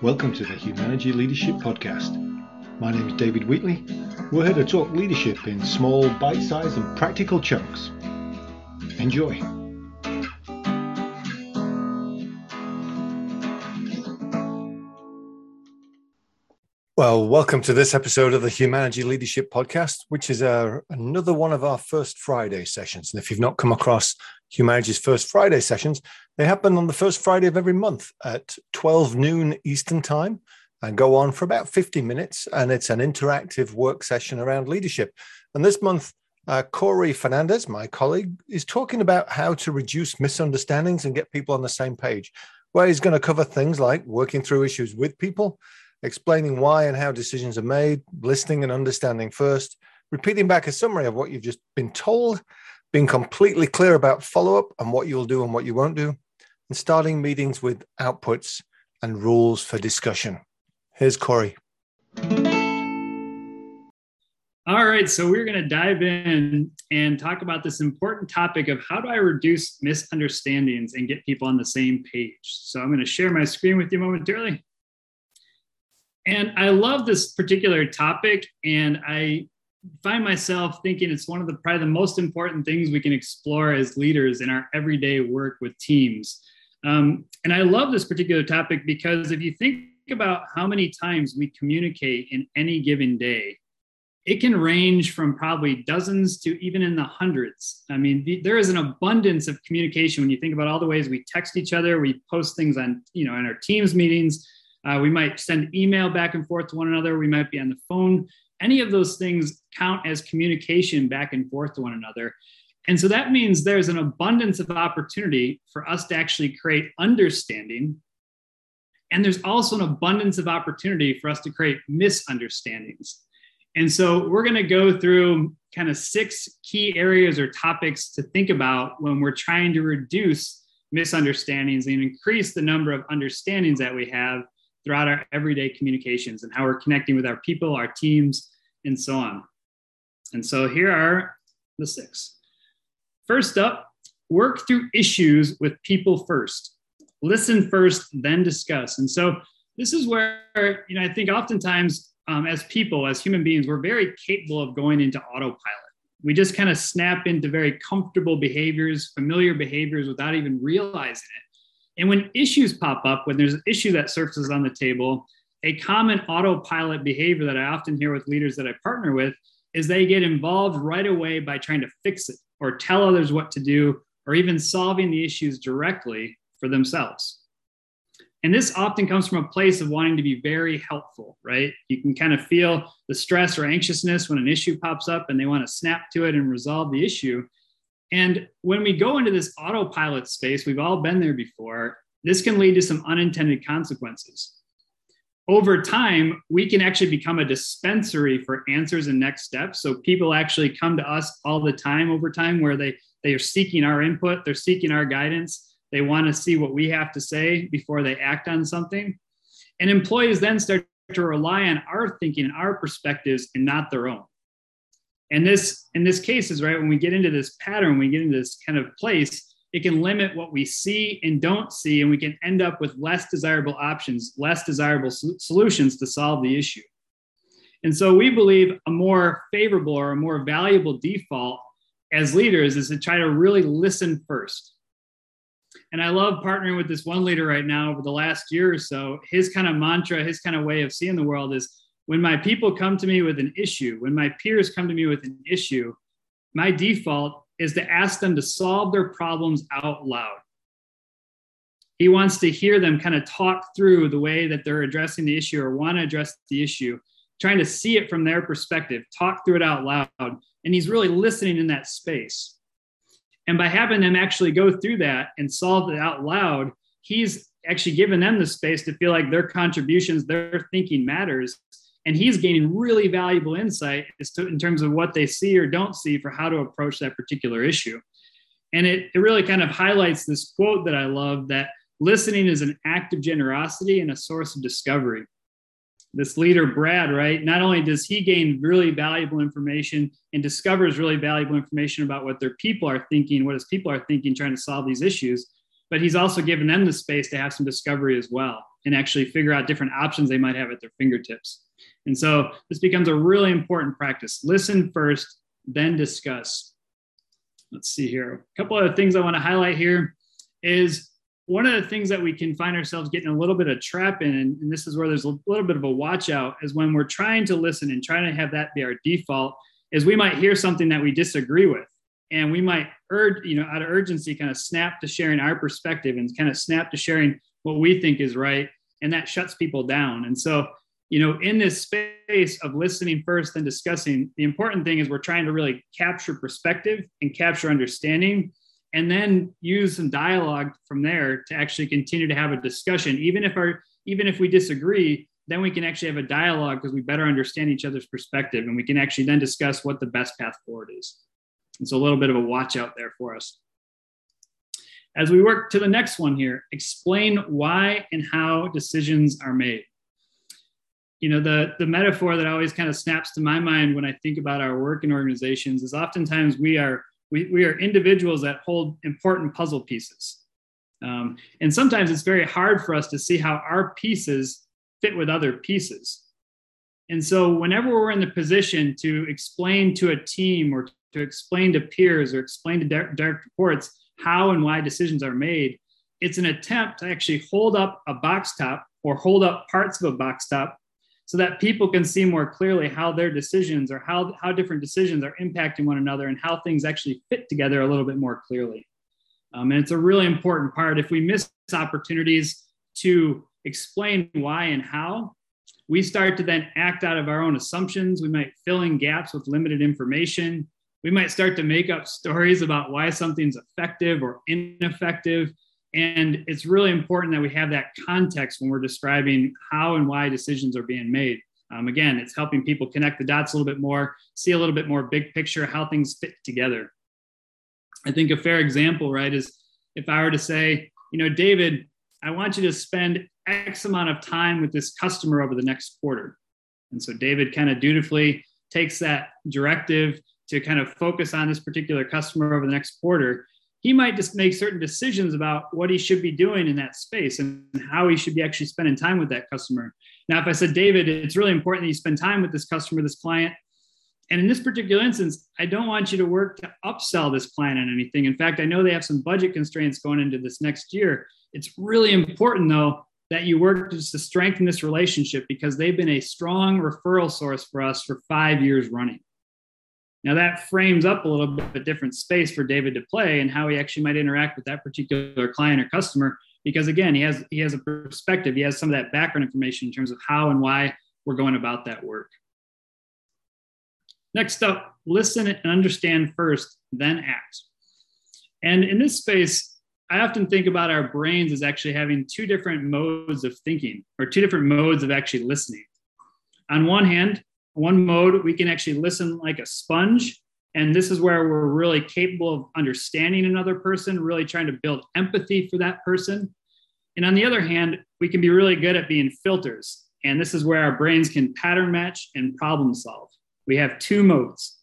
Welcome to the Humanergy Leadership Podcast. My name is David Wheatley. We're here to talk leadership in small, bite sized, and practical chunks. Enjoy. Well, welcome to this episode of the Humanergy Leadership Podcast, which is uh, another one of our First Friday sessions. And if you've not come across Humanergy's First Friday sessions, they happen on the first Friday of every month at 12 noon Eastern Time and go on for about 50 minutes. And it's an interactive work session around leadership. And this month, uh, Corey Fernandez, my colleague, is talking about how to reduce misunderstandings and get people on the same page, where he's going to cover things like working through issues with people explaining why and how decisions are made, listening and understanding first, repeating back a summary of what you've just been told, being completely clear about follow up and what you'll do and what you won't do, and starting meetings with outputs and rules for discussion. Here's Corey. All right, so we're going to dive in and talk about this important topic of how do I reduce misunderstandings and get people on the same page. So I'm going to share my screen with you momentarily. And I love this particular topic, and I find myself thinking it's one of the probably the most important things we can explore as leaders in our everyday work with teams. Um, and I love this particular topic because if you think about how many times we communicate in any given day, it can range from probably dozens to even in the hundreds. I mean, the, there is an abundance of communication when you think about all the ways we text each other, we post things on, you know, in our teams meetings, uh, we might send email back and forth to one another. We might be on the phone. Any of those things count as communication back and forth to one another. And so that means there's an abundance of opportunity for us to actually create understanding. And there's also an abundance of opportunity for us to create misunderstandings. And so we're going to go through kind of six key areas or topics to think about when we're trying to reduce misunderstandings and increase the number of understandings that we have throughout our everyday communications and how we're connecting with our people, our teams, and so on. And so here are the six. First up, work through issues with people first. Listen first, then discuss. And so this is where, you know, I think oftentimes um, as people, as human beings, we're very capable of going into autopilot. We just kind of snap into very comfortable behaviors, familiar behaviors without even realizing it. And when issues pop up, when there's an issue that surfaces on the table, a common autopilot behavior that I often hear with leaders that I partner with is they get involved right away by trying to fix it or tell others what to do or even solving the issues directly for themselves. And this often comes from a place of wanting to be very helpful, right? You can kind of feel the stress or anxiousness when an issue pops up and they want to snap to it and resolve the issue. And when we go into this autopilot space, we've all been there before, this can lead to some unintended consequences. Over time, we can actually become a dispensary for answers and next steps. So people actually come to us all the time over time where they, they are seeking our input, they're seeking our guidance, they want to see what we have to say before they act on something. And employees then start to rely on our thinking and our perspectives and not their own and this in this case is right when we get into this pattern we get into this kind of place it can limit what we see and don't see and we can end up with less desirable options less desirable solutions to solve the issue and so we believe a more favorable or a more valuable default as leaders is to try to really listen first and I love partnering with this one leader right now over the last year or so. His kind of mantra, his kind of way of seeing the world is when my people come to me with an issue, when my peers come to me with an issue, my default is to ask them to solve their problems out loud. He wants to hear them kind of talk through the way that they're addressing the issue or want to address the issue, trying to see it from their perspective, talk through it out loud. And he's really listening in that space. And by having them actually go through that and solve it out loud, he's actually given them the space to feel like their contributions, their thinking matters and he's gaining really valuable insight as to, in terms of what they see or don't see for how to approach that particular issue. And it, it really kind of highlights this quote that i love that listening is an act of generosity and a source of discovery. This leader brad right? Not only does he gain really valuable information and discovers really valuable information about what their people are thinking what his people are thinking trying to solve these issues but he's also given them the space to have some discovery as well and actually figure out different options they might have at their fingertips. And so this becomes a really important practice. Listen first, then discuss. Let's see here. A couple of things I want to highlight here is one of the things that we can find ourselves getting a little bit of trap in, and this is where there's a little bit of a watch out, is when we're trying to listen and trying to have that be our default, is we might hear something that we disagree with. And we might urge, you know, out of urgency, kind of snap to sharing our perspective and kind of snap to sharing what we think is right. And that shuts people down. And so, you know, in this space of listening first and discussing, the important thing is we're trying to really capture perspective and capture understanding and then use some dialogue from there to actually continue to have a discussion. Even if our even if we disagree then we can actually have a dialogue because we better understand each other's perspective and we can actually then discuss what the best path forward is. It's a little bit of a watch out there for us. As we work to the next one here explain why and how decisions are made you know the the metaphor that always kind of snaps to my mind when i think about our work in organizations is oftentimes we are we, we are individuals that hold important puzzle pieces. Um, and sometimes it's very hard for us to see how our pieces fit with other pieces. And so, whenever we're in the position to explain to a team or to explain to peers or explain to direct reports how and why decisions are made, it's an attempt to actually hold up a box top or hold up parts of a box top so that people can see more clearly how their decisions or how, how different decisions are impacting one another and how things actually fit together a little bit more clearly. Um, and it's a really important part. If we miss opportunities to explain why and how, we start to then act out of our own assumptions. We might fill in gaps with limited information. We might start to make up stories about why something's effective or ineffective and it's really important that we have that context when we're describing how and why decisions are being made. Um, again, it's helping people connect the dots a little bit more, see a little bit more big picture, how things fit together. I think a fair example, right, is if I were to say, you know, David, I want you to spend X amount of time with this customer over the next quarter. And so David kind of dutifully takes that directive to kind of focus on this particular customer over the next quarter he might just make certain decisions about what he should be doing in that space and how he should be actually spending time with that customer. Now, if I said, David, it's really important that you spend time with this customer, this client. And in this particular instance, I don't want you to work to upsell this client on anything. In fact, I know they have some budget constraints going into this next year. It's really important, though, that you work just to strengthen this relationship because they've been a strong referral source for us for five years running. Now that frames up a little bit of a different space for David to play and how he actually might interact with that particular client or customer. Because again, he has he has a perspective, he has some of that background information in terms of how and why we're going about that work. Next up, listen and understand first, then act. And in this space, I often think about our brains as actually having two different modes of thinking or two different modes of actually listening. On one hand, one mode, we can actually listen like a sponge. And this is where we're really capable of understanding another person, really trying to build empathy for that person. And on the other hand, we can be really good at being filters. And this is where our brains can pattern match and problem solve. We have two modes.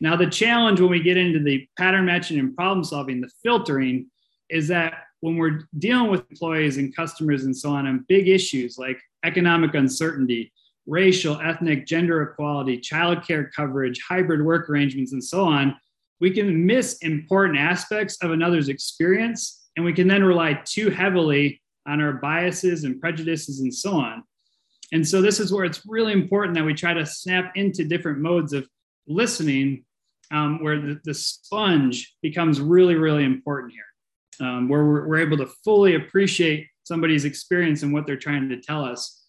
Now, the challenge when we get into the pattern matching and problem solving, the filtering, is that when we're dealing with employees and customers and so on and big issues like economic uncertainty, racial, ethnic, gender equality, childcare coverage, hybrid work arrangements, and so on, we can miss important aspects of another's experience. And we can then rely too heavily on our biases and prejudices and so on. And so, this is where it's really important that we try to snap into different modes of listening, um, where the, the, sponge becomes really, really important here, um, where we're, we're able to fully appreciate somebody's experience and what they're trying to tell us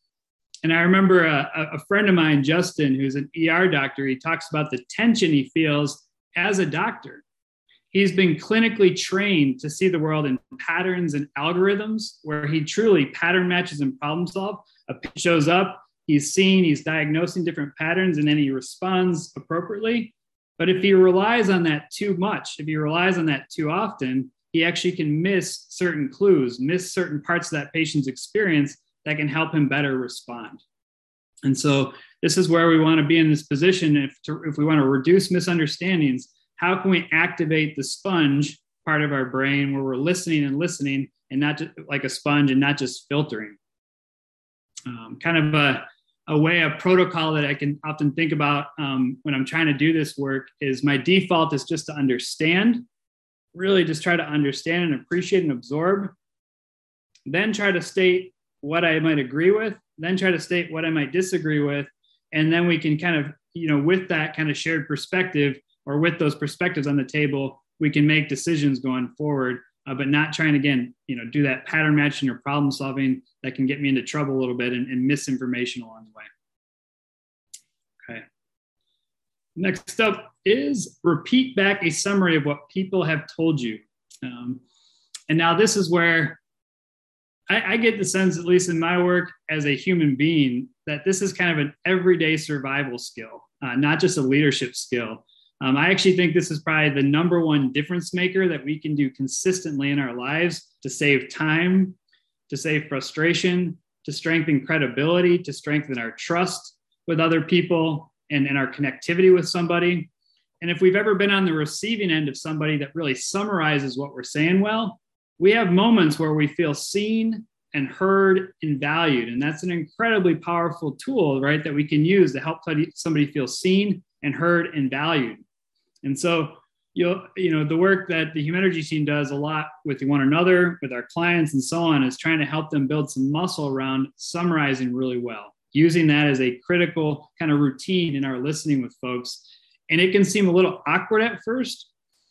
and I remember a, a, friend of mine, Justin, who's an ER doctor, he talks about the tension he feels as a doctor. He's been clinically trained to see the world in patterns and algorithms where he truly pattern matches and problem solve. A patient shows up, he's seeing, he's diagnosing different patterns, and then he responds appropriately. But if he relies on that too much, if he relies on that too often, he actually can miss certain clues, miss certain parts of that patient's experience that can help him better respond. And so this is where we want to be in this position. If, to, if we want to reduce misunderstandings, how can we activate the sponge part of our brain where we're listening and listening and not just like a sponge and not just filtering. Um, kind of a, a way, a protocol that I can often think about um, when I'm trying to do this work is my default is just to understand, really just try to understand and appreciate and absorb, then try to state what I might agree with, then try to state what I might disagree with. And then we can kind of, you know, with that kind of shared perspective or with those perspectives on the table, we can make decisions going forward, uh, but not trying again, you know, do that pattern matching or problem solving that can get me into trouble a little bit and, and misinformation along the way. Okay. Next up is repeat back a summary of what people have told you. Um, and now this is where I, I, get the sense, at least in my work as a human being, that this is kind of an everyday survival skill, uh, not just a leadership skill. Um, I actually think this is probably the number one difference maker that we can do consistently in our lives to save time, to save frustration, to strengthen credibility, to strengthen our trust with other people and, and our connectivity with somebody. And if we've ever been on the receiving end of somebody that really summarizes what we're saying well, we have moments where we feel seen and heard and valued. And that's an incredibly powerful tool, right, that we can use to help somebody feel seen and heard and valued. And so, you you know, the work that the Humanergy team does a lot with one another, with our clients, and so on, is trying to help them build some muscle around summarizing really well, using that as a critical kind of routine in our listening with folks. And it can seem a little awkward at first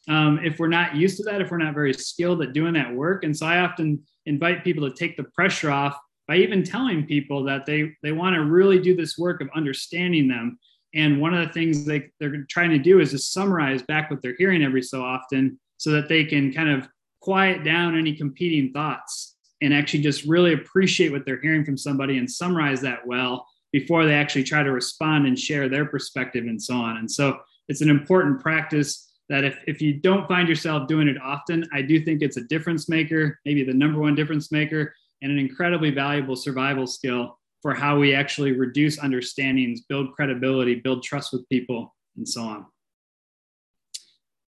um, if we're not used to that, if we're not very skilled at doing that work. And so I often invite people to take the pressure off by even telling people that they they want to really do this work of understanding them and one of the things they, they're trying to do is to summarize back what they're hearing every so often so that they can kind of quiet down any competing thoughts and actually just really appreciate what they're hearing from somebody and summarize that well before they actually try to respond and share their perspective and so on. And so it's an important practice that if, if you don't find yourself doing it often, I do think it's a difference maker, maybe the number one difference maker, and an incredibly valuable survival skill for how we actually reduce understandings, build credibility, build trust with people, and so on.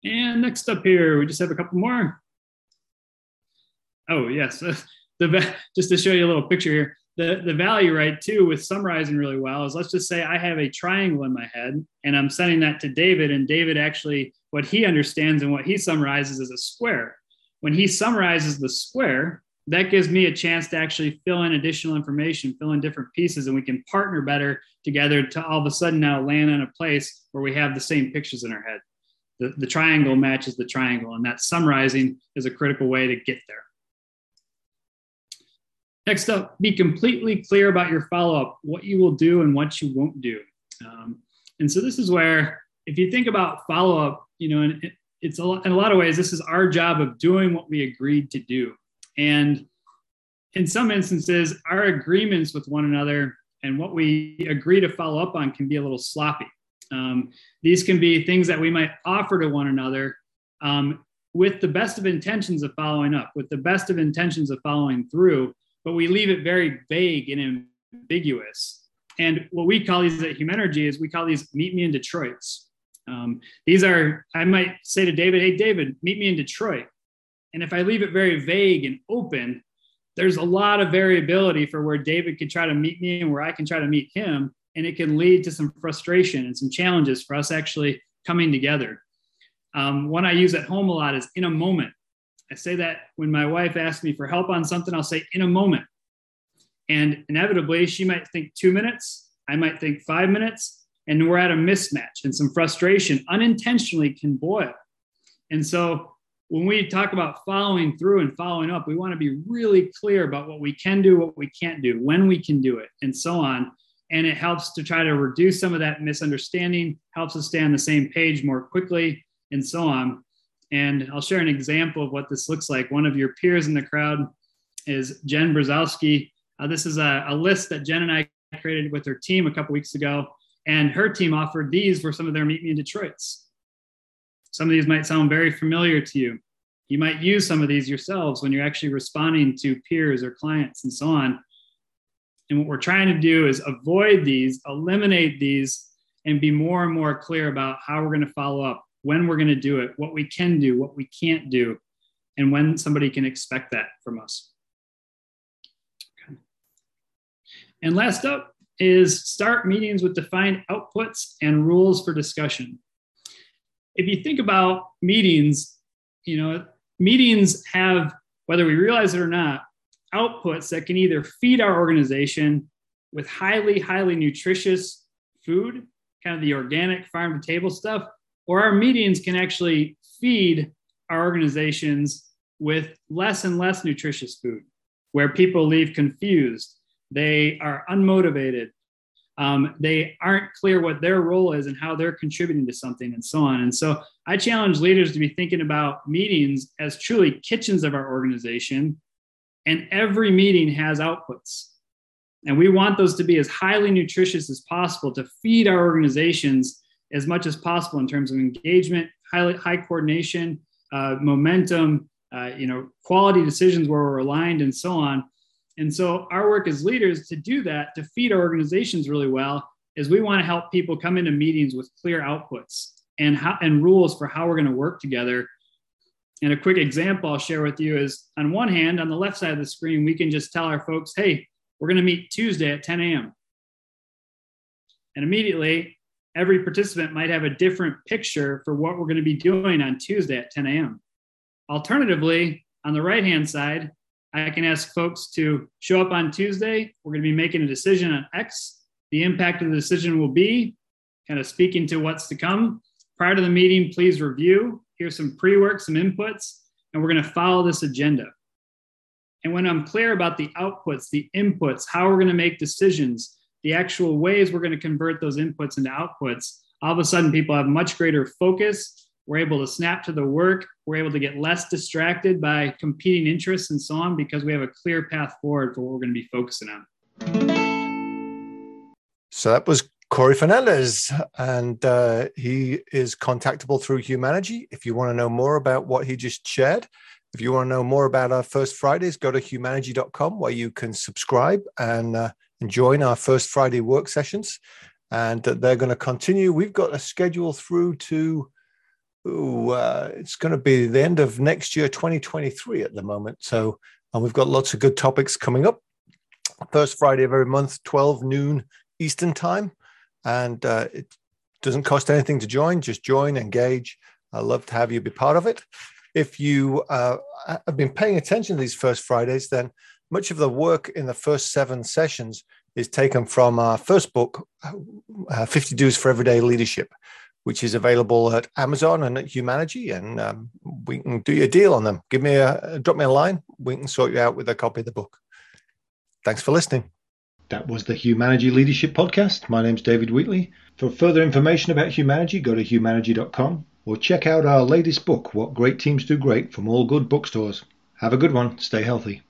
And next up here, we just have a couple more. Oh, yes. the, just to show you a little picture here, the, the value, right, too, with summarizing really well is let's just say I have a triangle in my head and I'm sending that to David, and David actually, what he understands and what he summarizes is a square. When he summarizes the square, that gives me a chance to actually fill in additional information, fill in different pieces, and we can partner better together to all of a sudden now land in a place where we have the same pictures in our head. The, the triangle matches the triangle, and that summarizing is a critical way to get there. Next up, be completely clear about your follow up, what you will do and what you won't do. Um, and so this is where, if you think about follow up, you know, and it's a, in a lot of ways, this is our job of doing what we agreed to do. And in some instances, our agreements with one another and what we agree to follow up on can be a little sloppy. Um, these can be things that we might offer to one another um, with the best of intentions of following up, with the best of intentions of following through, but we leave it very vague and ambiguous. And what we call these at Humanergy is we call these meet me in Detroit's. Um, these are, I might say to David, hey, David, meet me in Detroit. And if I leave it very vague and open, there's a lot of variability for where David could try to meet me and where I can try to meet him. And it can lead to some frustration and some challenges for us actually coming together. Um, one I use at home a lot is in a moment. I say that when my wife asks me for help on something, I'll say in a moment. And inevitably, she might think two minutes, I might think five minutes, and we're at a mismatch and some frustration unintentionally can boil. And so when we talk about following through and following up, we want to be really clear about what we can do, what we can't do, when we can do it, and so on. And it helps to try to reduce some of that misunderstanding, helps us stay on the same page more quickly, and so on. And I'll share an example of what this looks like. One of your peers in the crowd is Jen Brzezowski. Uh, this is a, a, list that Jen and I created with her team a couple weeks ago. And her team offered these for some of their Meet Me in Detroits. Some of these might sound very familiar to you. You might use some of these yourselves when you're actually responding to peers or clients and so on. And what we're trying to do is avoid these, eliminate these, and be more and more clear about how we're going to follow up, when we're going to do it, what we can do, what we can't do. and when somebody can expect that from us. Okay. And last up is start meetings with defined outputs and rules for discussion. If you think about meetings, you know, meetings have, whether we realize it or not, outputs that can either feed our organization with highly, highly nutritious food, kind of the organic farm to table stuff, or our meetings can actually feed our organizations with less and less nutritious food, where people leave confused, they are unmotivated, um, they aren't clear what their role is and how they're contributing to something, and so on. And so I challenge leaders to be thinking about meetings as truly kitchens of our organization, and every meeting has outputs. And we want those to be as highly nutritious as possible to feed our organizations as much as possible in terms of engagement, high, high coordination, uh, momentum, uh, you know, quality decisions where we're aligned, and so on. And so our work as leaders to do that, to feed our organizations really well, is we want to help people come into meetings with clear outputs and how and rules for how we're going to work together. And a quick example I'll share with you is on one hand, on the left side of the screen, we can just tell our folks, hey, we're going to meet Tuesday at 10 a.m. And immediately, every participant might have a different picture for what we're going to be doing on Tuesday at 10 a.m. Alternatively, on the right hand side, I can ask folks to show up on Tuesday. We're going to be making a decision on X. The impact of the decision will be kind of speaking to what's to come. Prior to the meeting, please review. Here's some pre work, some inputs, and we're going to follow this agenda. And when I'm clear about the outputs, the inputs, how we're going to make decisions, the actual ways we're going to convert those inputs into outputs, all of a sudden people have much greater focus. We're able to snap to the work. We're able to get less distracted by competing interests and so on because we have a clear path forward for what we're going to be focusing on. So that was Corey Fernandez, and uh, he is contactable through Humanergy. If you want to know more about what he just shared, if you want to know more about our First Fridays, go to humanergy.com where you can subscribe and, uh, join our First Friday work sessions. And they're going to continue. We've got a schedule through to, ooh, uh, it's going to be the end of next year, 2023 at the moment. So, and we've got lots of good topics coming up. First Friday of every month, 12 noon Eastern time. And uh, it doesn't cost anything to join, just join, engage. I'd love to have you be part of it if you uh, have been paying attention to these first Fridays, then much of the work in the first seven sessions is taken from our first book, uh, 50 Do's for Everyday Leadership, which is available at Amazon and at Humanergy. And um, we can do you a deal on them. Give me a, drop me a line. We can sort you out with a copy of the book. Thanks for listening. That was the Humanergy Leadership Podcast. My name's David Wheatley. For further information about Humanergy, go to humanergy.com or check out our latest book, What Great Teams Do Great, from all good bookstores. Have a good one. Stay healthy.